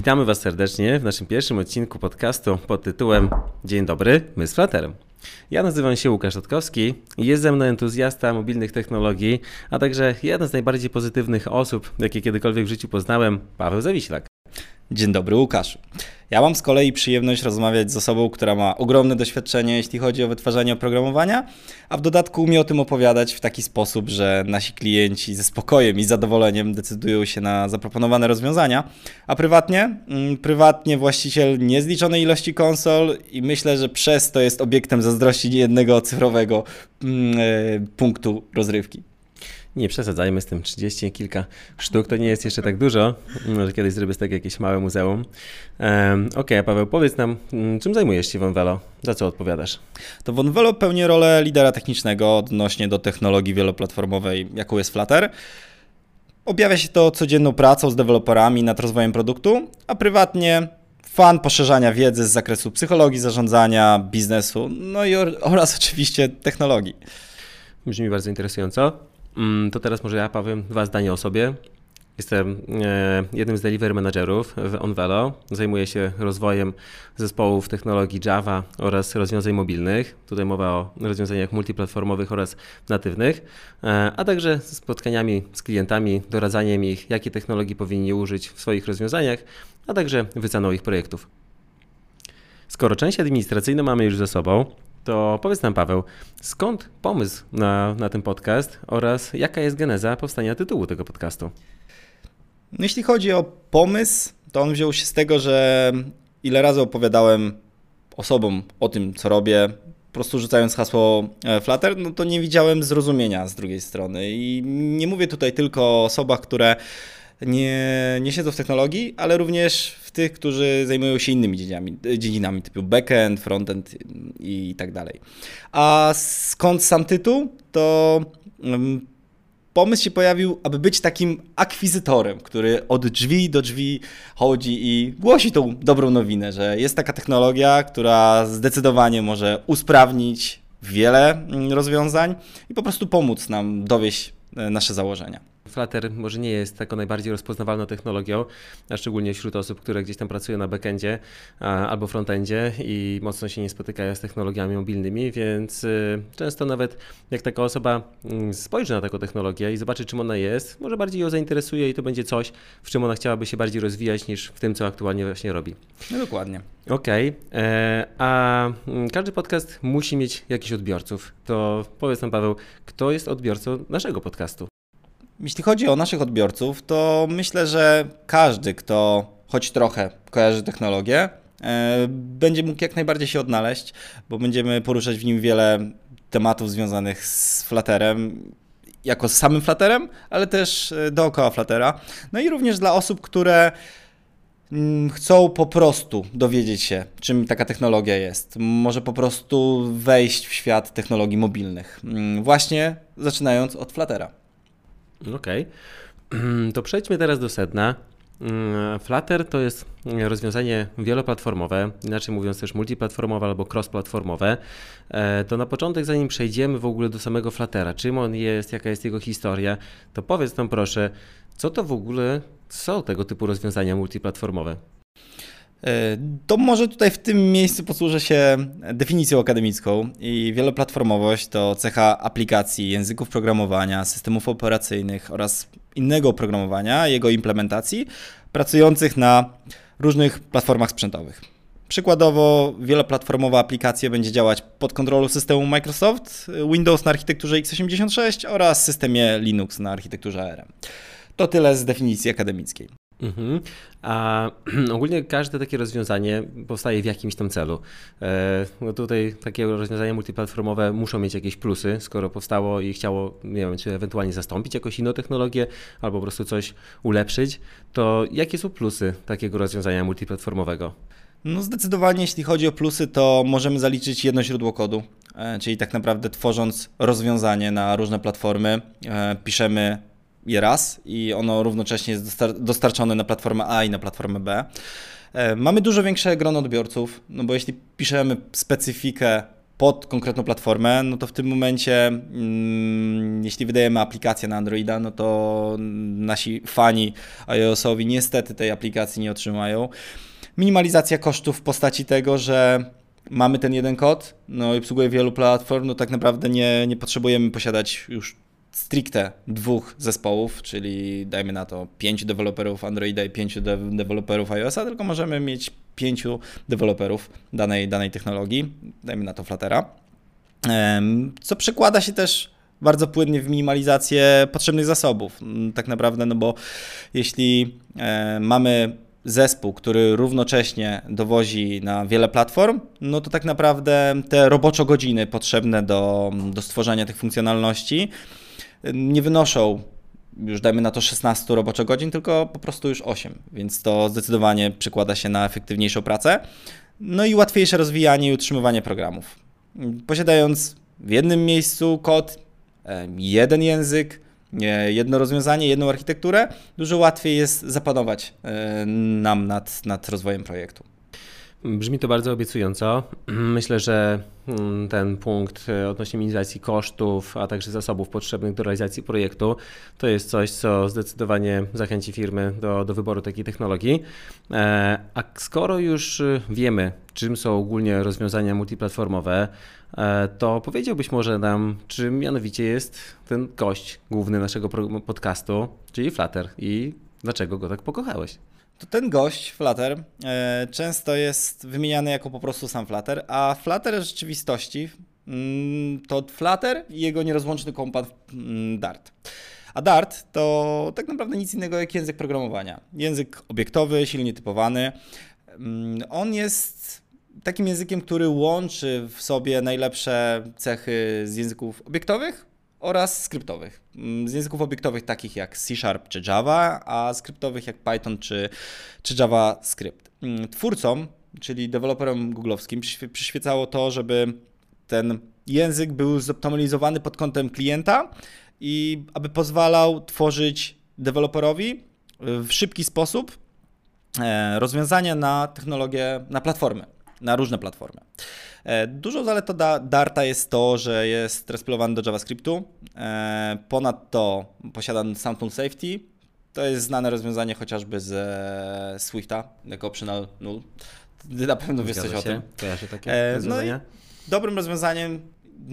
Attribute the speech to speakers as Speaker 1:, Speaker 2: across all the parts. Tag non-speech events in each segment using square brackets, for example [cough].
Speaker 1: Witamy Was serdecznie w naszym pierwszym odcinku podcastu pod tytułem Dzień dobry, my z Flutterem. Ja nazywam się Łukasz Otkowski i jest ze mną entuzjasta mobilnych technologii, a także jeden z najbardziej pozytywnych osób, jakie kiedykolwiek w życiu poznałem, Paweł Zawiślak.
Speaker 2: Dzień dobry, Łukasz. Ja mam z kolei przyjemność rozmawiać z osobą, która ma ogromne doświadczenie, jeśli chodzi o wytwarzanie oprogramowania, a w dodatku umie o tym opowiadać w taki sposób, że nasi klienci ze spokojem i zadowoleniem decydują się na zaproponowane rozwiązania, a prywatnie, mm, prywatnie właściciel niezliczonej ilości konsol i myślę, że przez to jest obiektem zazdrości niejednego cyfrowego mm, e, punktu rozrywki.
Speaker 1: Nie przesadzajmy z tym 30 kilka sztuk, to nie jest jeszcze tak dużo. Może kiedyś zrobię z tego jakieś małe muzeum. Um, Okej, okay, Paweł, powiedz nam, mm, czym zajmujesz się w Onvelo? Za co odpowiadasz?
Speaker 2: To Onvelo pełnię rolę lidera technicznego odnośnie do technologii wieloplatformowej, jaką jest Flutter. Objawia się to codzienną pracą z deweloperami nad rozwojem produktu, a prywatnie fan poszerzania wiedzy z zakresu psychologii, zarządzania, biznesu, no i oraz oczywiście technologii.
Speaker 1: Brzmi bardzo interesująco. Mm, to teraz może ja powiem dwa zdania o sobie. Jestem e, jednym z delivery managerów w Onvelo. Zajmuję się rozwojem zespołów technologii Java oraz rozwiązań mobilnych. Tutaj mowa o rozwiązaniach multiplatformowych oraz natywnych, e, a także spotkaniami z klientami, doradzaniem ich, jakie technologii powinni użyć w swoich rozwiązaniach, a także wyceną ich projektów. Skoro część administracyjną mamy już ze sobą, to powiedz nam, Paweł, skąd pomysł na, na ten podcast oraz jaka jest geneza powstania tytułu tego podcastu?
Speaker 2: No, jeśli chodzi o pomysł, to on wziął się z tego, że ile razy opowiadałem osobom o tym, co robię, po prostu rzucając hasło e, Flutter, no to nie widziałem zrozumienia z drugiej strony. I nie mówię tutaj tylko o osobach, które nie, nie siedzą w technologii, ale również w tych, którzy zajmują się innymi dziedzinami, dziedzinami typu backend, frontend i tak dalej. A skąd sam tytuł? To um, pomysł się pojawił, aby być takim akwizytorem, który od drzwi do drzwi chodzi i głosi tą dobrą nowinę, że jest taka technologia, która zdecydowanie może usprawnić wiele mm, rozwiązań i po prostu pomóc nam dowieść e, nasze założenia.
Speaker 1: Flutter może nie jest taką najbardziej rozpoznawalną technologią, a szczególnie wśród osób, które gdzieś tam pracują na backendzie albo frontendzie i mocno się nie spotykają z technologiami mobilnymi, więc y, często nawet jak taka osoba mm, spojrzy na taką technologię i zobaczy, czym ona jest, może bardziej ją zainteresuje i to będzie coś, w czym ona chciałaby się bardziej rozwijać niż w tym, co aktualnie właśnie robi.
Speaker 2: No dokładnie.
Speaker 1: Okej, okay. E, a mm, każdy podcast musi mieć jakichś odbiorców. To powiedz nam, Paweł, kto jest odbiorcą naszego podcastu?
Speaker 2: Jeśli chodzi o naszych odbiorców, to myślę, że każdy, kto choć trochę kojarzy technologię, e, będzie mógł jak najbardziej się odnaleźć, bo będziemy poruszać w nim wiele tematów związanych z Flutterem, jako z samym Flutterem, ale też e, dookoła Fluttera. No i również dla osób, które mm, chcą po prostu dowiedzieć się, czym taka technologia jest. Może po prostu wejść w świat technologii mobilnych. Mm, właśnie zaczynając od Fluttera.
Speaker 1: Okej. Okay. [clears throat] To przejdźmy teraz do sedna. Mm, Flutter to jest rozwiązanie wieloplatformowe, inaczej mówiąc też multiplatformowe albo crossplatformowe. E, to na początek, zanim przejdziemy w ogóle do samego Fluttera, czym on jest, jaka jest jego historia, to powiedz nam proszę, co to w ogóle są tego typu rozwiązania multiplatformowe?
Speaker 2: E, to może tutaj w tym miejscu posłużę się definicją akademicką i wieloplatformowość to cecha aplikacji, języków programowania, systemów operacyjnych oraz innego oprogramowania, jego implementacji, pracujących na różnych platformach sprzętowych. Przykładowo wieloplatformowa aplikacja będzie działać pod kontrolą systemu Microsoft, Windows na architekturze x86 oraz systemie Linux na architekturze ARM. To tyle z definicji akademickiej. Mhm.
Speaker 1: A [clears throat] ogólnie każde takie rozwiązanie powstaje w jakimś tam celu. E, no tutaj takie rozwiązania multiplatformowe muszą mieć jakieś plusy, skoro powstało i chciało, nie wiem, czy ewentualnie zastąpić jakąś inną technologię, albo po prostu coś ulepszyć, to jakie są plusy takiego rozwiązania multiplatformowego?
Speaker 2: No zdecydowanie, jeśli chodzi o plusy, to możemy zaliczyć jedno źródło kodu, e, czyli tak naprawdę tworząc rozwiązanie na różne platformy, e, piszemy je raz i ono równocześnie jest dostarczone na platformę A i na platformę B. E, mamy dużo większe grono odbiorców, no bo jeśli piszemy specyfikę pod konkretną platformę, no to w tym momencie, mm, jeśli wydajemy aplikację na Androida, no to nasi fani iOS-owi niestety tej aplikacji nie otrzymają. Minimalizacja kosztów w postaci tego, że mamy ten jeden kod, no i obsługuje wielu platform, no tak naprawdę nie, nie potrzebujemy posiadać już stricte dwóch zespołów, czyli dajmy na to pięciu deweloperów Androida i pięciu de deweloperów iOS-a, tylko możemy mieć pięciu deweloperów danej, danej technologii, dajmy na to Fluttera, co przekłada się też bardzo płynnie w minimalizację potrzebnych zasobów. Mm, tak naprawdę, no bo jeśli e, mamy zespół, który równocześnie dowozi na wiele platform, no to tak naprawdę te roboczo godziny potrzebne do, do stworzenia tych funkcjonalności nie wynoszą już dajmy na to 16 roboczo godzin, tylko po prostu już 8, więc to zdecydowanie przekłada się na efektywniejszą pracę. No i łatwiejsze rozwijanie i utrzymywanie programów. Posiadając w jednym miejscu kod, jeden język, jedno rozwiązanie, jedną architekturę, dużo łatwiej jest zapanować nam nad, nad rozwojem projektu.
Speaker 1: Brzmi to bardzo obiecująco. [clears throat] Myślę, że mm, ten punkt e, odnośnie minimizacji kosztów, a także zasobów potrzebnych do realizacji projektu, to jest coś, co zdecydowanie zachęci firmy do, do wyboru takiej technologii. E, a skoro już e, wiemy, czym są ogólnie rozwiązania multiplatformowe, to powiedziałbyś może nam, czym mianowicie jest ten gość główny naszego podcastu, czyli Flutter i dlaczego go tak pokochałeś?
Speaker 2: To ten gość, Flutter, e, często jest wymieniany jako po prostu sam Flutter, a Flutter w rzeczywistości mm, to Flutter i jego nierozłączny kompat mm, Dart. A Dart to tak naprawdę nic innego jak język programowania. Język obiektowy, silnie typowany. Mm, on jest takim językiem, który łączy w sobie najlepsze cechy z języków obiektowych oraz skryptowych. Mm, z języków obiektowych takich jak C Sharp czy Java, a skryptowych jak Python czy, czy JavaScript. Mm, twórcom, czyli deweloperom googlowskim, przyświecało to, żeby ten język był zoptymalizowany pod kątem klienta i aby pozwalał tworzyć deweloperowi w szybki sposób e, rozwiązania na technologię, na platformy, na różne platformy. E, dużą zaletą Darta jest to, że jest transpilowany do JavaScriptu. E, ponadto posiada Sound Safety. To jest znane rozwiązanie chociażby ze Swifta, jako optional null. Ty na pewno wiesz coś o tym.
Speaker 1: Kojarzę takie e, rozwiązania. No
Speaker 2: dobrym rozwiązaniem,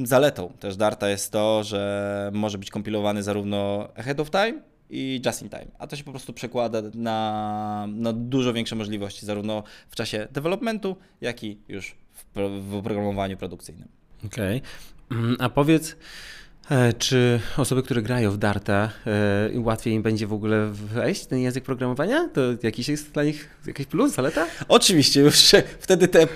Speaker 2: zaletą też Darta jest to, że może być kompilowany zarówno ahead of time, i just in time. A to się po prostu przekłada na, na dużo większe możliwości, zarówno w czasie developmentu, jak i już w oprogramowaniu produkcyjnym.
Speaker 1: Okej. Okay. Mm, a powiedz, e, czy osoby, które grają w Darta, e, łatwiej im będzie w ogóle wejść ten język programowania? To jakiś jest dla nich jakiś plus, zaleta?
Speaker 2: Oczywiście, już wtedy te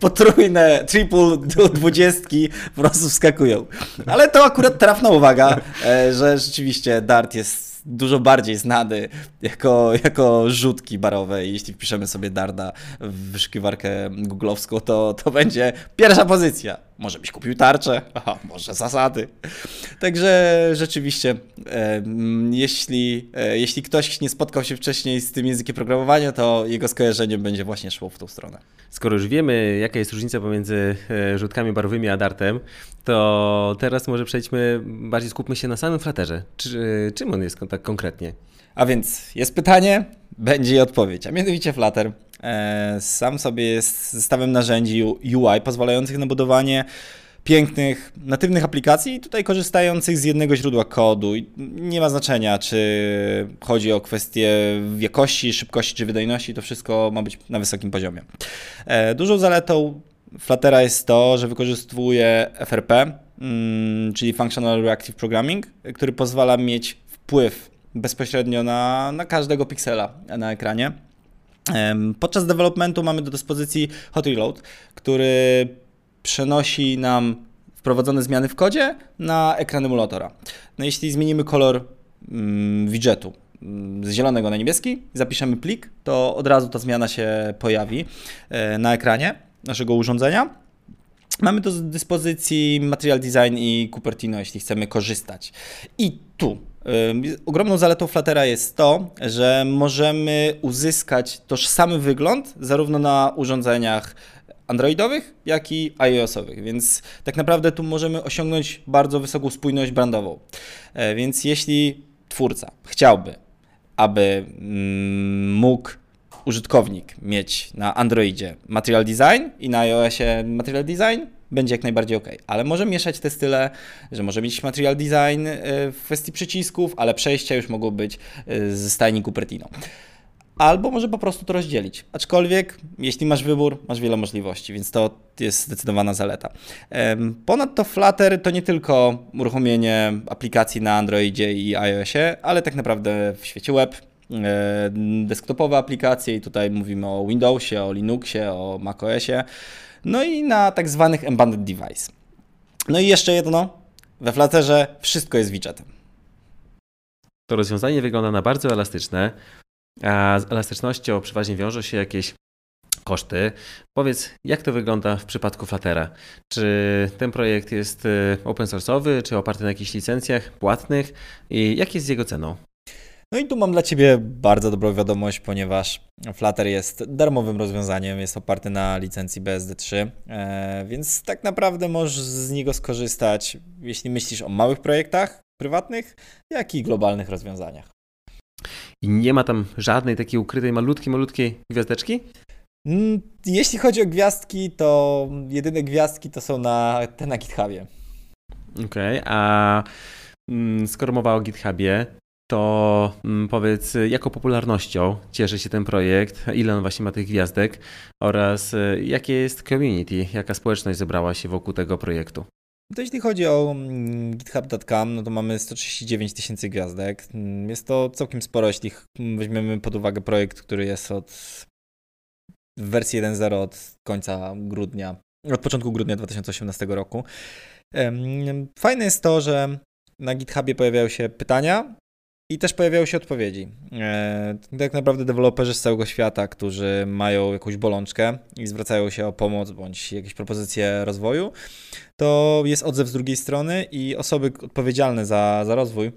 Speaker 2: potrójne triple do dwudziestki po prostu wskakują. Ale to akurat trafna uwaga, e, że rzeczywiście Dart jest dużo bardziej znany jako, jako rzutki barowe. jeśli wpiszemy sobie Darda w wyszukiwarkę googlowską, to, to będzie pierwsza pozycja. Może byś kupił tarczę, [laughs] Aha, może zasady. Także rzeczywiście, e, jeśli, e, jeśli ktoś nie spotkał się wcześniej z tym językiem programowania, to jego skojarzenie będzie właśnie szło w tą stronę.
Speaker 1: Skoro już wiemy, jaka jest różnica pomiędzy e, rzutkami barowymi a dartem, to teraz może przejdźmy, bardziej skupmy się na samym flaterze. Czy, czym on jest tak konkretnie?
Speaker 2: A więc jest pytanie, będzie i odpowiedź. A mianowicie Flutter e, sam sobie jest zestawem narzędzi UI pozwalających na budowanie pięknych, natywnych aplikacji, tutaj korzystających z jednego źródła kodu. I nie ma znaczenia, czy chodzi o kwestie jakości, szybkości czy wydajności, to wszystko ma być na wysokim poziomie. E, dużą zaletą Fluttera jest to, że wykorzystuje FRP, mm, czyli Functional Reactive Programming, który pozwala mieć wpływ bezpośrednio na, na każdego piksela na ekranie. Podczas developmentu mamy do dyspozycji Hot Reload, który przenosi nam wprowadzone zmiany w kodzie na ekran emulatora. No jeśli zmienimy kolor mm, widgetu mm, z zielonego na niebieski, zapiszemy plik, to od razu ta zmiana się pojawi e, na ekranie naszego urządzenia. Mamy do dyspozycji Material Design i Cupertino, jeśli chcemy korzystać. I tu Ogromną zaletą Fluttera jest to, że możemy uzyskać tożsamy wygląd zarówno na urządzeniach Androidowych, jak i iOSowych, więc tak naprawdę tu możemy osiągnąć bardzo wysoką spójność brandową. E, więc jeśli twórca chciałby, aby mm, mógł użytkownik mieć na Androidzie Material Design i na iOSie Material Design, będzie jak najbardziej ok. Ale może mieszać te style, że może mieć Material Design e, w kwestii przycisków, ale przejścia już mogą być e, z stajni Cupertino. Albo może po prostu to rozdzielić. Aczkolwiek, jeśli masz wybór, masz wiele możliwości, więc to jest zdecydowana zaleta. Ponadto Flutter to nie tylko uruchomienie aplikacji na Androidzie i iOSie, ale tak naprawdę w świecie web, e, desktopowe aplikacje i tutaj mówimy o Windowsie, o Linuxie, o macOSie, no i na tak zwanych embedded device. No i jeszcze jedno, we Flutterze wszystko jest widgetem.
Speaker 1: To rozwiązanie wygląda na bardzo elastyczne, a z elastycznością przeważnie wiążą się jakieś koszty. Powiedz, jak to wygląda w przypadku Fluttera? Czy ten projekt jest y, open source'owy, czy oparty na jakichś licencjach płatnych i jak jest z jego ceną?
Speaker 2: No i tu mam dla Ciebie bardzo dobrą wiadomość, ponieważ Flutter jest darmowym rozwiązaniem, jest oparty na licencji BSD3, e, więc tak naprawdę możesz z niego skorzystać, jeśli myślisz o małych projektach prywatnych, jak i globalnych rozwiązaniach.
Speaker 1: I nie ma tam żadnej takiej ukrytej, malutkiej, malutkiej gwiazdeczki?
Speaker 2: Mm, jeśli chodzi o gwiazdki, to jedyne gwiazdki to są na, te na GitHubie.
Speaker 1: Okej, okay, a mm, skoro mowa o GitHubie, to mm, powiedz, jaką popularnością cieszy się ten projekt, ile on właśnie ma tych gwiazdek oraz y, jakie jest community, jaka społeczność zebrała się wokół tego projektu?
Speaker 2: To jeśli chodzi o mm, github.com, no to mamy 139 tysięcy gwiazdek. Mm, jest to całkiem sporo, jeśli weźmiemy pod uwagę projekt, który jest od wersji 1.0 od końca grudnia, od początku grudnia 2018 roku. Fajne jest to, że na GitHubie pojawiają się pytania i też pojawiają się odpowiedzi. E, tak naprawdę deweloperzy z całego świata, którzy mają jakąś bolączkę i zwracają się o pomoc bądź jakieś propozycje rozwoju, to jest odzew z drugiej strony i osoby odpowiedzialne za, za rozwój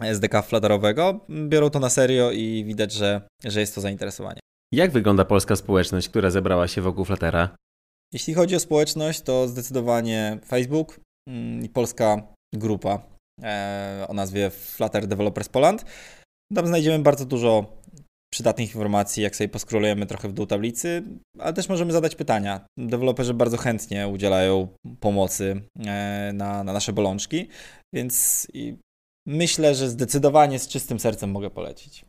Speaker 2: SDK flutterowego biorą to na serio i widać, że, że jest to zainteresowanie.
Speaker 1: Jak wygląda polska społeczność, która zebrała się wokół Fluttera?
Speaker 2: Jeśli chodzi o społeczność, to zdecydowanie Facebook mm, i polska grupa o nazwie Flutter Developers Poland. Tam znajdziemy bardzo dużo przydatnych informacji, jak sobie poskrolujemy trochę w dół tablicy, ale też możemy zadać pytania. Deweloperzy bardzo chętnie udzielają pomocy e, na, na nasze bolączki, więc myślę, że zdecydowanie z czystym sercem mogę polecić.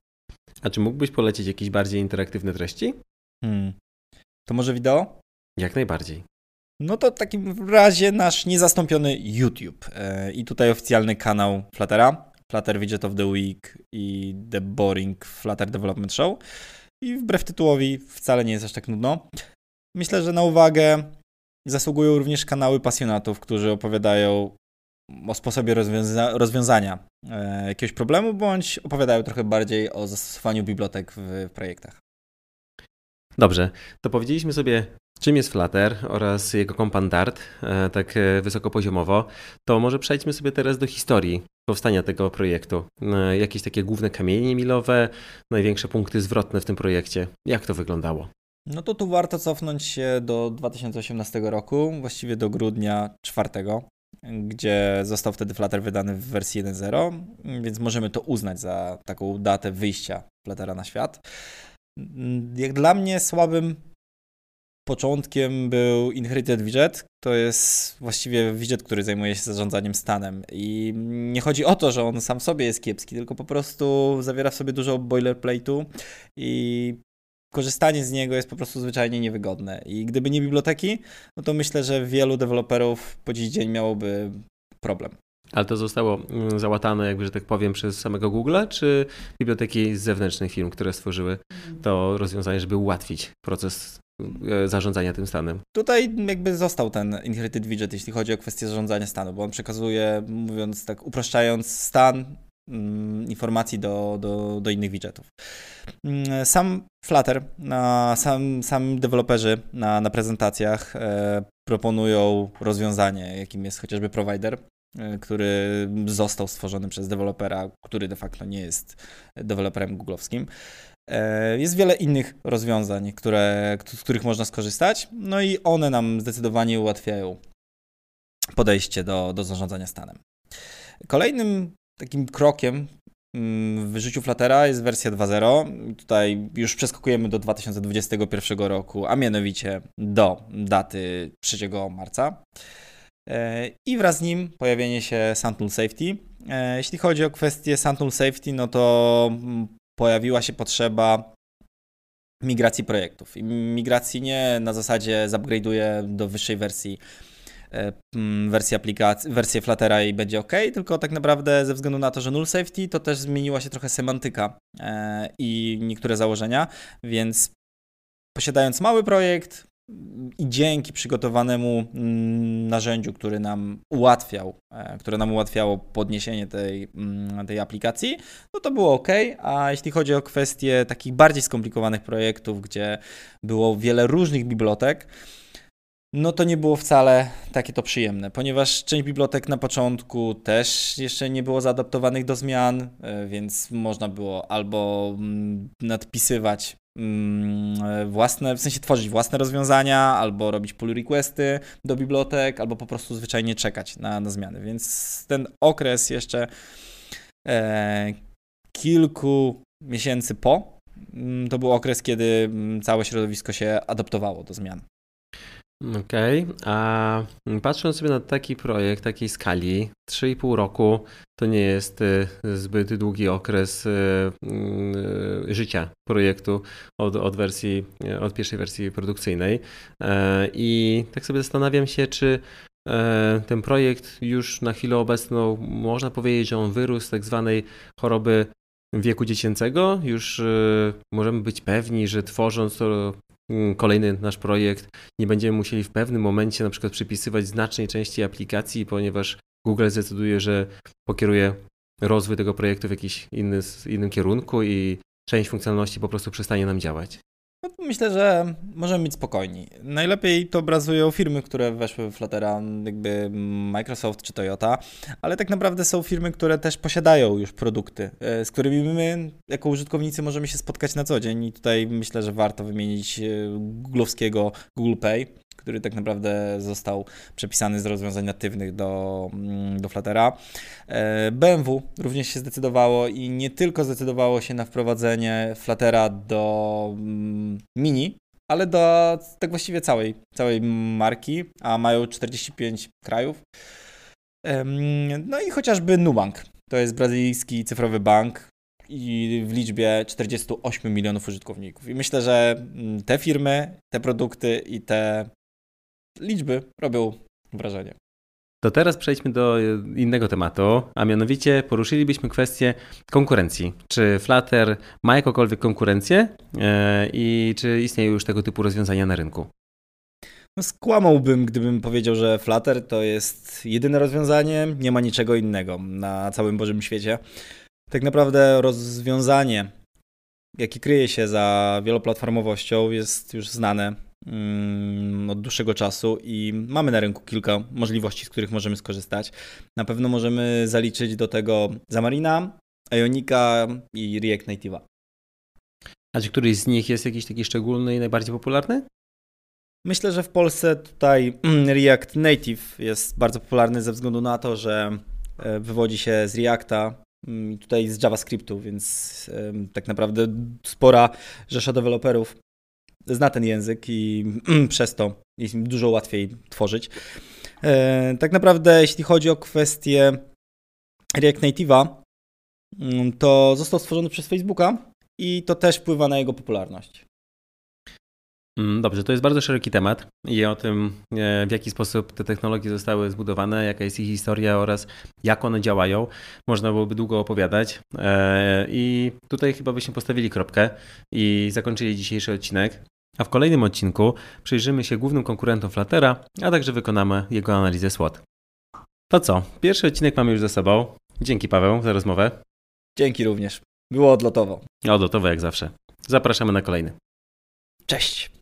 Speaker 1: A czy mógłbyś polecić jakieś bardziej interaktywne treści? Hmm.
Speaker 2: To może wideo?
Speaker 1: Jak najbardziej.
Speaker 2: No to w takim razie nasz niezastąpiony YouTube e, i tutaj oficjalny kanał Fluttera, Flutter Widget of the Week i The Boring Flutter Development Show. I wbrew tytułowi wcale nie jest aż tak nudno. Myślę, że na uwagę zasługują również kanały pasjonatów, którzy opowiadają o sposobie rozwiąza rozwiązania e, jakiegoś problemu, bądź opowiadają trochę bardziej o zastosowaniu bibliotek w projektach.
Speaker 1: Dobrze, to powiedzieliśmy sobie, czym jest Flutter oraz jego kompandart, e, tak e, wysokopoziomowo, to może przejdźmy sobie teraz do historii powstania tego projektu. Jakieś takie główne kamienie milowe, największe punkty zwrotne w tym projekcie. Jak to wyglądało?
Speaker 2: No to tu warto cofnąć się do 2018 roku, właściwie do grudnia 4 gdzie został wtedy Flutter wydany w wersji 1.0, więc możemy to uznać za taką datę wyjścia Fluttera na świat. Jak dla mnie słabym początkiem był Inherited Widget. To jest właściwie widget, który zajmuje się zarządzaniem stanem. I nie chodzi o to, że on sam w sobie jest kiepski, tylko po prostu zawiera w sobie dużo boilerplate'u i korzystanie z niego jest po prostu zwyczajnie niewygodne. I gdyby nie biblioteki, no to myślę, że wielu deweloperów po dziś dzień miałoby problem.
Speaker 1: Ale to zostało mm, załatane, jakby, że tak powiem, przez samego Google, czy biblioteki z zewnętrznych firm, które stworzyły to rozwiązanie, żeby ułatwić proces e, zarządzania tym stanem.
Speaker 2: Tutaj jakby został ten inherited widget, jeśli chodzi o kwestię zarządzania stanu, bo on przekazuje, mówiąc tak, upraszczając stan Mm, informacji do, do, do innych widgetów. Mm, sam Flutter, sam, sam deweloperzy na, na prezentacjach e, proponują rozwiązanie, jakim jest chociażby provider, który został stworzony przez dewelopera, który de facto nie jest deweloperem googlowskim. Jest wiele innych rozwiązań, które, z których można skorzystać, no i one nam zdecydowanie ułatwiają podejście do, do zarządzania stanem. Kolejnym takim krokiem mm, w życiu Fluttera jest wersja 2.0. Tutaj już przeskakujemy do 2021 roku, a mianowicie do daty 3 marca. E, I wraz z nim pojawienie się Sentinel Safety. E, jeśli chodzi o kwestię Sentinel Safety, no to mm, pojawiła się potrzeba migracji projektów. I migracji nie na zasadzie zupgrade'uję do wyższej wersji E, wersję aplikacji, wersję Fluttera i będzie ok, tylko tak naprawdę ze względu na to, że null safety, to też zmieniła się trochę semantyka i niektóre założenia, więc posiadając mały projekt i dzięki przygotowanemu mm, narzędziu, który nam ułatwiał, e, które nam ułatwiało podniesienie tej, mm, tej aplikacji, no to było ok, a jeśli chodzi o kwestie takich bardziej skomplikowanych projektów, gdzie było wiele różnych bibliotek, no to nie było wcale takie to przyjemne, ponieważ część bibliotek na początku też jeszcze nie było zaadaptowanych do zmian, e, więc można było albo mm, nadpisywać mm, własne, w sensie tworzyć własne rozwiązania, albo robić pull requesty do bibliotek, albo po prostu zwyczajnie czekać na, na zmiany. Więc ten okres jeszcze e, kilku miesięcy po, mm, to był okres, kiedy całe środowisko się adaptowało do zmian.
Speaker 1: Okej, okay. a patrząc sobie na taki projekt, takiej skali, 3,5 roku to nie jest y, zbyt długi okres y, y, życia projektu od, od wersji, od pierwszej wersji produkcyjnej. E, I tak sobie zastanawiam się, czy e, ten projekt już na chwilę obecną można powiedzieć, że on wyrósł z tak zwanej choroby wieku dziecięcego. Już możemy być pewni, że tworząc kolejny nasz projekt, nie będziemy musieli w pewnym momencie na przykład przypisywać znacznej części aplikacji, ponieważ Google zdecyduje, że pokieruje rozwój tego projektu w jakiś inny, innym kierunku i część funkcjonalności po prostu przestanie nam działać.
Speaker 2: Myślę, że możemy być spokojni. Najlepiej to obrazują firmy, które weszły w Fluttera, jakby Microsoft czy Toyota, ale tak naprawdę są firmy, które też posiadają już produkty, e, z którymi my jako użytkownicy możemy się spotkać na co dzień i tutaj myślę, że warto wymienić e, googlowskiego Google Pay, który tak naprawdę został przepisany z rozwiązań natywnych do, mm, do Fluttera. E, BMW również się zdecydowało i nie tylko zdecydowało się na wprowadzenie Fluttera do mm, Mini, ale do tak właściwie całej, całej marki, a mają 45 krajów. No i chociażby Nubank. To jest brazylijski cyfrowy bank i w liczbie 48 milionów użytkowników. I myślę, że mm, te firmy, te produkty i te liczby robią wrażenie.
Speaker 1: To teraz przejdźmy do innego tematu, a mianowicie poruszylibyśmy kwestię konkurencji. Czy Flutter ma jakąkolwiek konkurencję e, i czy istnieją już tego typu rozwiązania na rynku?
Speaker 2: No skłamałbym, gdybym powiedział, że Flutter to jest jedyne rozwiązanie, nie ma niczego innego na całym Bożym świecie. Tak naprawdę rozwiązanie, jakie kryje się za wieloplatformowością, jest już znane od dłuższego czasu i mamy na rynku kilka możliwości, z których możemy skorzystać. Na pewno możemy zaliczyć do tego Zamarina, Ionika i React Native'a.
Speaker 1: A czy któryś z nich jest jakiś taki szczególny i najbardziej popularny?
Speaker 2: Myślę, że w Polsce tutaj React Native jest bardzo popularny ze względu na to, że e, wywodzi się z Reacta mm, i tutaj z JavaScriptu, więc tak naprawdę spora rzesza deweloperów zna ten język i [clears throat] przez to jest im dużo łatwiej tworzyć. E, tak naprawdę, jeśli chodzi o kwestię React Native'a, mm, to został stworzony przez Facebooka i to też wpływa na jego popularność.
Speaker 1: Mm, dobrze, to jest bardzo szeroki temat i o tym, e, w jaki sposób te technologie zostały zbudowane, jaka jest ich historia oraz jak one działają, można byłoby długo opowiadać. E, I tutaj chyba byśmy postawili kropkę i zakończyli dzisiejszy odcinek. A w kolejnym odcinku przyjrzymy się głównym konkurentom Fluttera, a także wykonamy jego analizę SWOT. To co? Pierwszy odcinek mamy już za sobą. Dzięki Paweł za rozmowę.
Speaker 2: Dzięki również. Było odlotowo.
Speaker 1: Odlotowo jak zawsze. Zapraszamy na kolejny.
Speaker 2: Cześć.